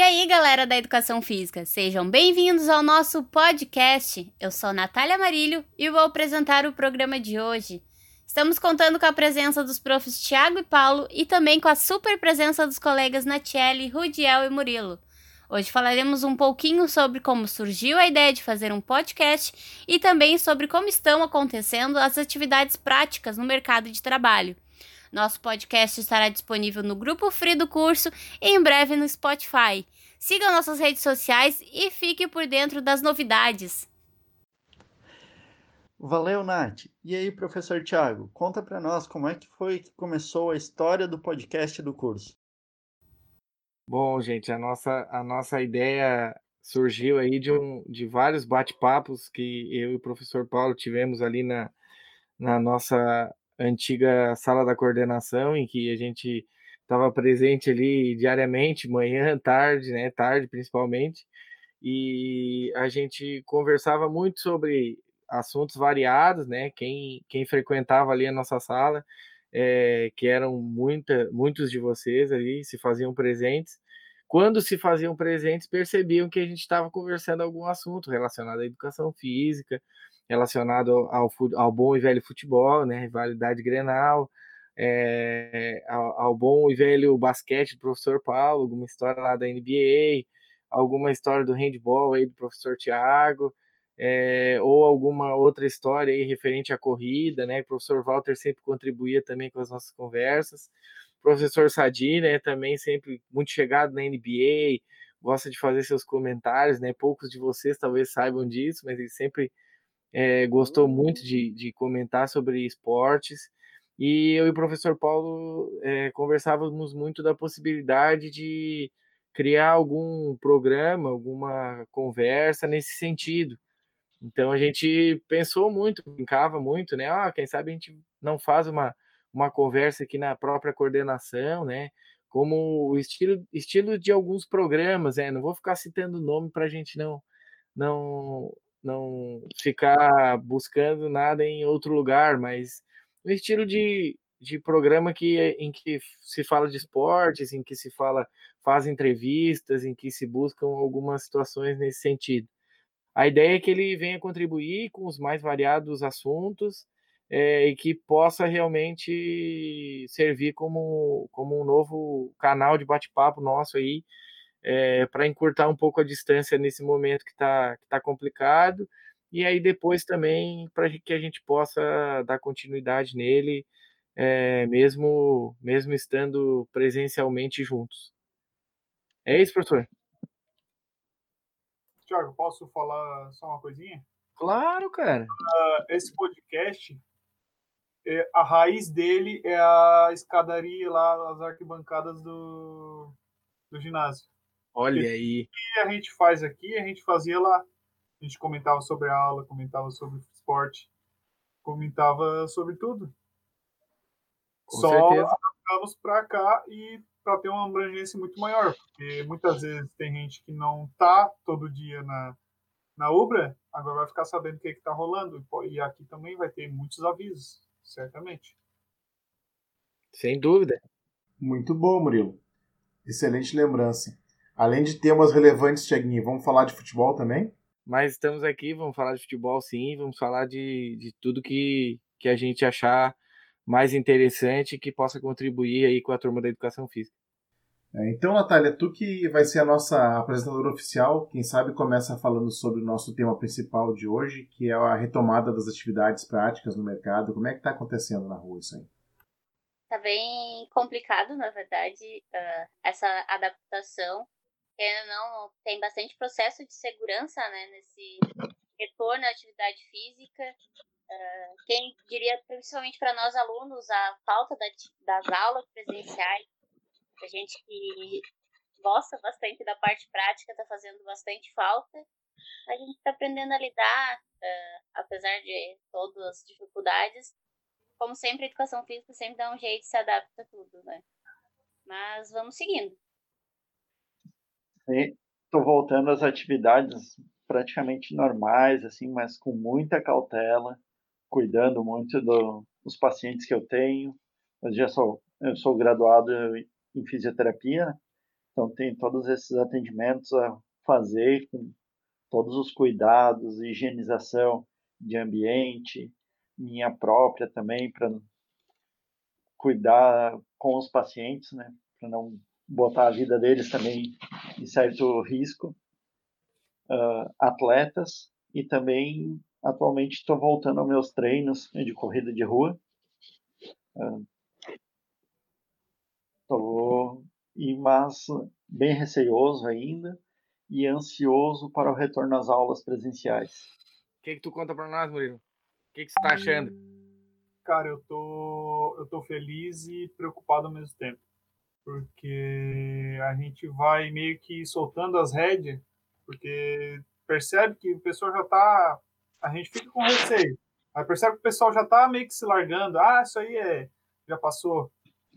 E aí, galera da Educação Física, sejam bem-vindos ao nosso podcast. Eu sou Natália Marilho e vou apresentar o programa de hoje. Estamos contando com a presença dos profs Tiago e Paulo e também com a super presença dos colegas Natiele, Rudiel e Murilo. Hoje falaremos um pouquinho sobre como surgiu a ideia de fazer um podcast e também sobre como estão acontecendo as atividades práticas no mercado de trabalho. Nosso podcast estará disponível no grupo Free do curso e em breve no Spotify. Siga nossas redes sociais e fique por dentro das novidades. Valeu, Nath. E aí, professor Tiago, conta para nós como é que foi que começou a história do podcast do curso. Bom, gente, a nossa, a nossa ideia surgiu aí de, um, de vários bate-papos que eu e o professor Paulo tivemos ali na, na nossa antiga sala da coordenação, em que a gente estava presente ali diariamente, manhã, tarde, né, tarde principalmente, e a gente conversava muito sobre assuntos variados, né, quem, quem frequentava ali a nossa sala, é, que eram muita, muitos de vocês ali, se faziam presentes, quando se faziam presentes, percebiam que a gente estava conversando algum assunto relacionado à educação física, relacionado ao, ao bom e velho futebol, né, rivalidade Grenal, é, ao, ao, bom e velho basquete do professor Paulo, alguma história lá da NBA, alguma história do handball aí do professor Tiago, é, ou alguma outra história aí referente à corrida, né? O professor Walter sempre contribuía também com as nossas conversas. Professor Sadi, né, também sempre muito chegado na NBA, gosta de fazer seus comentários, né? Poucos de vocês talvez saibam disso, mas ele sempre é, gostou muito de, de comentar sobre esportes. E eu e o professor Paulo é, conversávamos muito da possibilidade de criar algum programa, alguma conversa nesse sentido. Então a gente pensou muito, brincava muito, né? Ah, quem sabe a gente não faz uma, uma conversa aqui na própria coordenação, né? Como o estilo, estilo de alguns programas, né? Não vou ficar citando nome para a gente não, não não ficar buscando nada em outro lugar, mas no estilo de, de programa que, em que se fala de esportes, em que se fala, faz entrevistas, em que se buscam algumas situações nesse sentido. A ideia é que ele venha contribuir com os mais variados assuntos é, e que possa realmente servir como, como um novo canal de bate-papo nosso aí, é, para encurtar um pouco a distância nesse momento que está que tá complicado, e aí depois também para que a gente possa dar continuidade nele, é, mesmo, mesmo estando presencialmente juntos. É isso, professor? Tiago, posso falar só uma coisinha? Claro, cara. Uh, esse podcast, é, a raiz dele é a escadaria lá, as arquibancadas do, do ginásio. Olha aí. O que a gente faz aqui, a gente fazia lá. A gente comentava sobre a aula, comentava sobre esporte, comentava sobre tudo. Com Só adaptamos para cá e para ter uma abrangência muito maior, porque muitas vezes tem gente que não tá todo dia na, na Ubra, agora vai ficar sabendo o que está rolando. E aqui também vai ter muitos avisos, certamente. Sem dúvida. Muito bom, Murilo. Excelente lembrança. Além de temas relevantes, Tiaguinho, vamos falar de futebol também? Mas estamos aqui, vamos falar de futebol sim, vamos falar de, de tudo que, que a gente achar mais interessante que possa contribuir aí com a turma da educação física. É, então, Natália, tu que vai ser a nossa apresentadora oficial, quem sabe começa falando sobre o nosso tema principal de hoje, que é a retomada das atividades práticas no mercado. Como é que está acontecendo na rua isso aí? Está bem complicado, na verdade, uh, essa adaptação não, tem bastante processo de segurança né, nesse retorno à atividade física. Uh, quem diria, principalmente para nós alunos, a falta da, das aulas presenciais, a gente que gosta bastante da parte prática está fazendo bastante falta. A gente está aprendendo a lidar, uh, apesar de todas as dificuldades. Como sempre, a educação física sempre dá um jeito, se adapta a tudo, né? Mas vamos seguindo. Estou voltando às atividades praticamente normais, assim, mas com muita cautela, cuidando muito do, dos pacientes que eu tenho. Eu já sou, eu sou graduado em fisioterapia, né? Então tem todos esses atendimentos a fazer com todos os cuidados, higienização de ambiente, minha própria também para cuidar com os pacientes, né, para não botar a vida deles também em certo risco. Uh, atletas e também atualmente estou voltando aos meus treinos de corrida de rua. Estou uh, e mas bem receioso ainda e ansioso para o retorno às aulas presenciais. O que, que tu conta para nós, Murilo? O que, que você está achando? Cara, eu tô, eu tô feliz e preocupado ao mesmo tempo. Porque a gente vai meio que soltando as rédeas, porque percebe que o pessoal já tá. A gente fica com receio. Aí percebe que o pessoal já tá meio que se largando. Ah, isso aí é, já passou.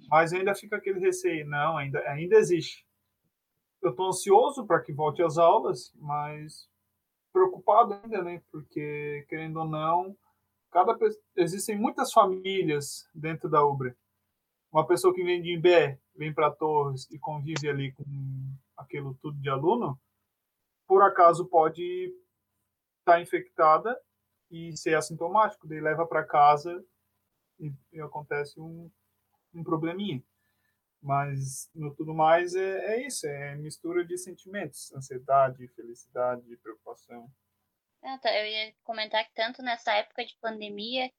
Mas ainda fica aquele receio. Não, ainda, ainda existe. Eu estou ansioso para que volte às aulas, mas preocupado ainda, né? Porque, querendo ou não, cada existem muitas famílias dentro da Ubra. Uma pessoa que vem de Imbé, vem para Torres e convive ali com aquilo tudo de aluno, por acaso pode estar tá infectada e ser assintomático, daí leva para casa e, e acontece um, um probleminha. Mas, no tudo mais, é, é isso, é mistura de sentimentos, ansiedade, felicidade, preocupação. Eu ia comentar que tanto nessa época de pandemia,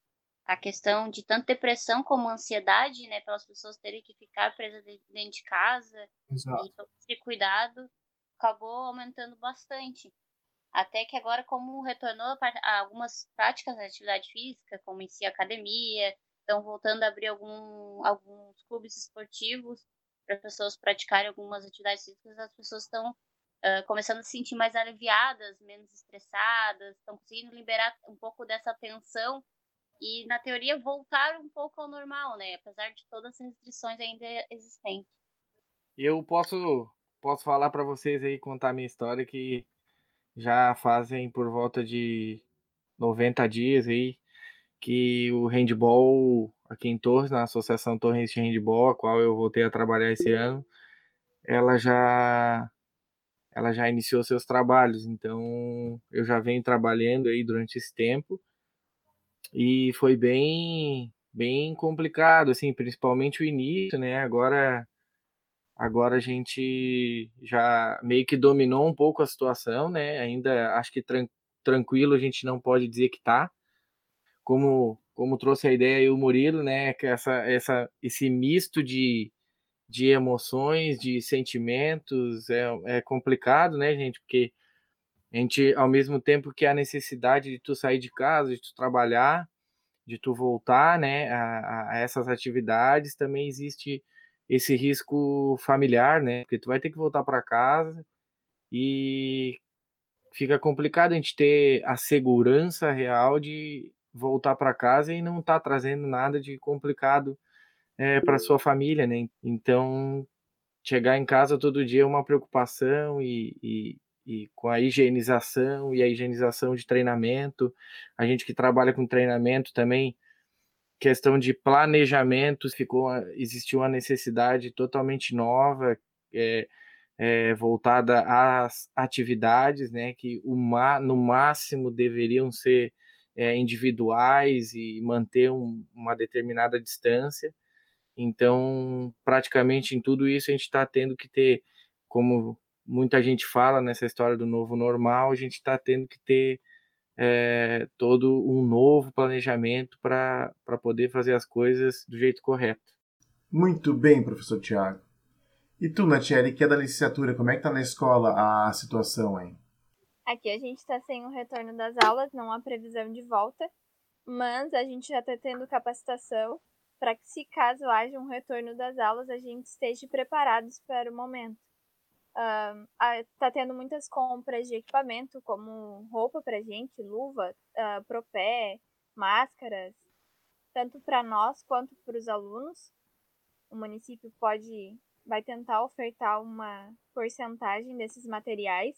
a questão de tanto depressão como ansiedade, né, pelas pessoas terem que ficar presas dentro de casa Exato. e ter cuidado, acabou aumentando bastante. Até que agora, como retornou algumas práticas de atividade física, como em si academia, estão voltando a abrir algum, alguns clubes esportivos para pessoas praticarem algumas atividades físicas, as pessoas estão uh, começando a se sentir mais aliviadas, menos estressadas, estão conseguindo liberar um pouco dessa tensão e, na teoria, voltar um pouco ao normal, né? Apesar de todas as restrições ainda existentes. Eu posso, posso falar para vocês aí, contar minha história, que já fazem por volta de 90 dias aí que o handball aqui em Torres, na Associação Torres de Handball, a qual eu voltei a trabalhar esse ano, ela já ela já iniciou seus trabalhos, então eu já venho trabalhando aí durante esse tempo e foi bem bem complicado assim, principalmente o início, né? Agora agora a gente já meio que dominou um pouco a situação, né? Ainda acho que tran tranquilo a gente não pode dizer que tá, como, como trouxe a ideia aí o Murilo, né, que essa, essa, esse misto de, de emoções, de sentimentos, é, é complicado, né, gente, porque a gente, ao mesmo tempo que a necessidade de tu sair de casa, de tu trabalhar, de tu voltar, né, a, a essas atividades, também existe esse risco familiar, né, porque tu vai ter que voltar para casa e fica complicado a gente ter a segurança real de voltar para casa e não tá trazendo nada de complicado é, para sua família, né? Então, chegar em casa todo dia é uma preocupação e, e, e, com a higienização e a higienização de treinamento. A gente que trabalha com treinamento também, questão de planejamento, ficou existiu uma necessidade totalmente nova, é, é, voltada às atividades, né? Que o, no máximo deveriam ser é, individuais e manter um, uma determinada distância. Então, praticamente em tudo isso, a gente está tendo que ter, como muita gente fala nessa história do novo normal, a gente está tendo que ter é, todo um novo planejamento para poder fazer as coisas do jeito correto. Muito bem, professor Tiago. E tu, Natiele, que é da licenciatura, como é que está na escola a situação, hein? Aqui a gente está sem o retorno das aulas, não há previsão de volta, mas a gente já está tendo capacitação para que, se caso haja um retorno das aulas, a gente esteja preparados para o momento. Está uh, tendo muitas compras de equipamento, como roupa para gente, luva, uh, propé, máscaras, tanto para nós quanto para os alunos. O município pode vai tentar ofertar uma porcentagem desses materiais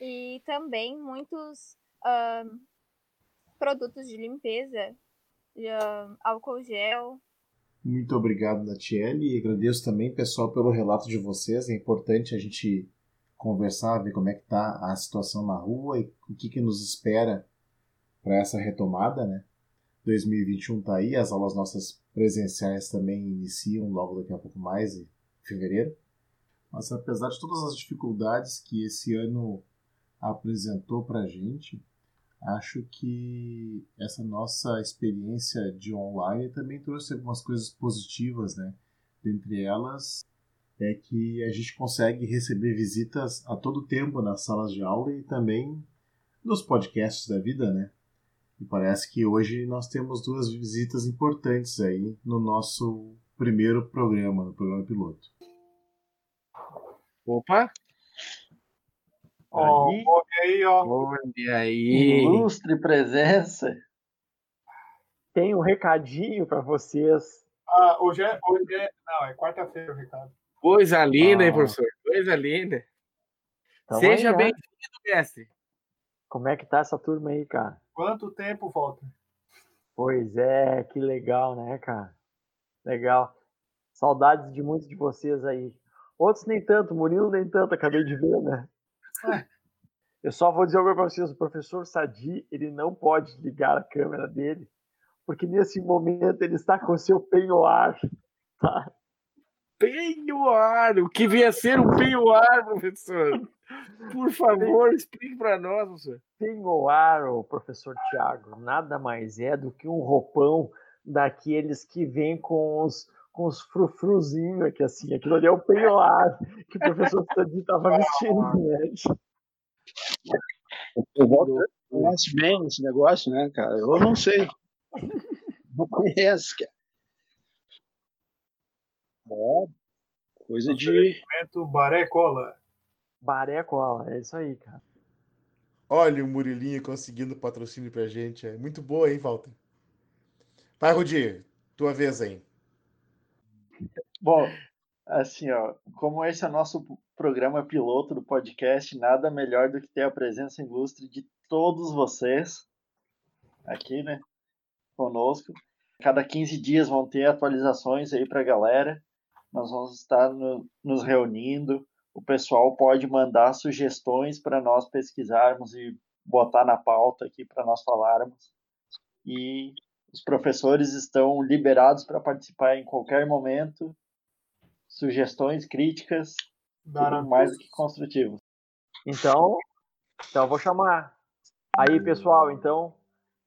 e também muitos produtos de limpeza, de, álcool gel, Muito obrigado, Natiele, e agradeço também, pessoal, pelo relato de vocês. É importante a gente conversar, ver como é que está a situação na rua e o que, que nos espera para essa retomada, né? 2021 está aí, as aulas nossas presenciais também iniciam logo daqui a pouco mais, em fevereiro. Mas apesar de todas as dificuldades que esse ano apresentou para a gente, acho que essa nossa experiência de online também trouxe algumas coisas positivas, né? Dentre elas é que a gente consegue receber visitas a todo tempo nas salas de aula e também nos podcasts da vida, né? E parece que hoje nós temos duas visitas importantes aí no nosso primeiro programa, no programa piloto. Opa! Aí, aí, ó. Olha aí. Ilustre presença. Tem um recadinho para vocês. Ah, hoje é, hoje é. Não, é quarta-feira o recado. Coisa linda, ah. hein, professor? Coisa linda. Então, Seja bem-vindo, mestre. Como é que tá essa turma aí, cara? Quanto tempo falta? Pois é, que legal, né, cara? Legal. Saudades de muitos de vocês aí. Outros nem tanto, Murilo nem tanto, acabei de ver, né? É. Eu só vou dizer algo para vocês: o professor Sadi ele não pode ligar a câmera dele, porque nesse momento ele está com seu penhoar. Tá? Penhoar! O que via ser um penhoar, professor? Por favor, explique para nós, professor. Penhoar, o professor Tiago, nada mais é do que um roupão daqueles que vêm com os com os frufruzinhos aqui, assim. Aquilo ali é o penhoar que o professor Sadi estava vestindo, né? O Walter conhece bem esse negócio, né, cara? Eu não sei. Não conheço, cara. É, coisa de. Baré Cola. Baré Cola, é isso aí, cara. Olha o Murilinho conseguindo patrocínio pra gente. É muito boa, hein, Walter? Vai, Rudi, tua vez aí. Bom, assim, ó, como esse é nosso programa piloto do podcast, nada melhor do que ter a presença ilustre de todos vocês aqui, né, conosco. Cada 15 dias vão ter atualizações aí para a galera. Nós vamos estar no, nos reunindo. O pessoal pode mandar sugestões para nós pesquisarmos e botar na pauta aqui para nós falarmos. E os professores estão liberados para participar em qualquer momento sugestões, críticas, tudo mais do que construtivo. Então, então eu vou chamar. Aí, pessoal, então,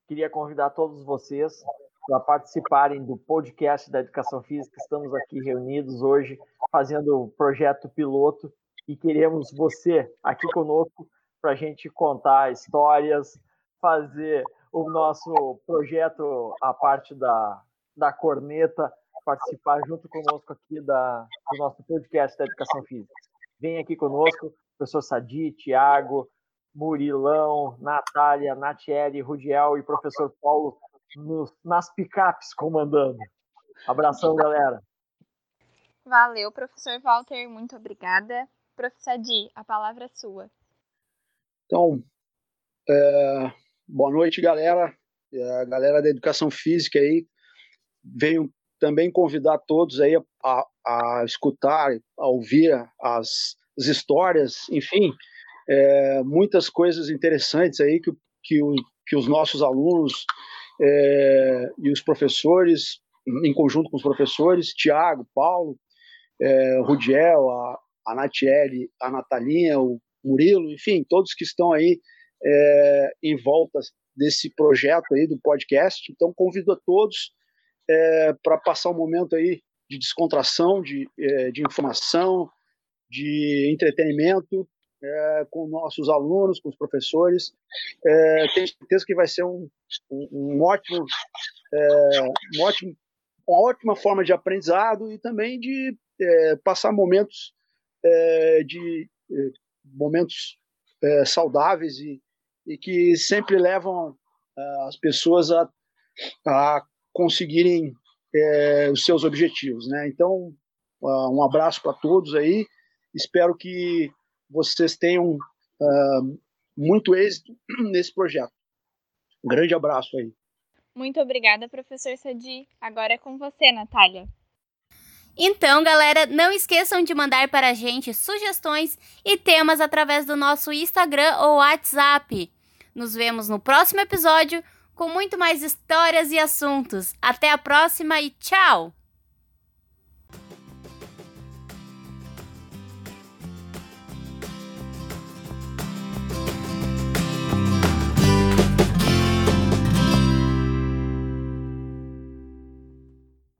queria convidar todos vocês para participarem do podcast da Educação Física. Estamos aqui reunidos hoje fazendo o projeto piloto e queremos você aqui conosco para a gente contar histórias, fazer o nosso projeto, a parte da, da corneta, participar junto conosco aqui da, do nosso podcast da Educação Física. Vem aqui conosco, professor Sadi, Tiago, Murilão, Natália, Natiele, Rudiel e professor Paulo nos, nas picapes comandando. Abração, galera. Valeu, professor Walter, muito obrigada. Professor Di, a palavra é sua. Então, é, boa noite, galera. A galera da Educação Física aí. Venho também convidar todos aí a, a escutar, a ouvir as, as histórias, enfim, é, muitas coisas interessantes aí que, que, o, que os nossos alunos é, e os professores, em conjunto com os professores, Tiago, Paulo, é, Rudiel, a, a Natiele, a Natalinha, o Murilo, enfim, todos que estão aí é, em volta desse projeto aí do podcast. Então, convido a todos é, para passar um momento aí de descontração, de, é, de informação, de entretenimento é, com nossos alunos, com os professores. É, tenho certeza que vai ser um, um, um ótimo, é, um ótimo, uma ótima forma de aprendizado e também de passar momentos de momentos saudáveis e, e que sempre levam as pessoas a, a conseguirem é, os seus objetivos. Né? Então, uh, um abraço para todos aí. Espero que vocês tenham uh, muito êxito nesse projeto. Um grande abraço aí. Muito obrigada, professor Sadi. Agora é com você, Natália. Então, galera, não esqueçam de mandar para a gente sugestões e temas através do nosso Instagram ou WhatsApp. Nos vemos no próximo episódio com muito mais histórias e assuntos. Até a próxima e tchau!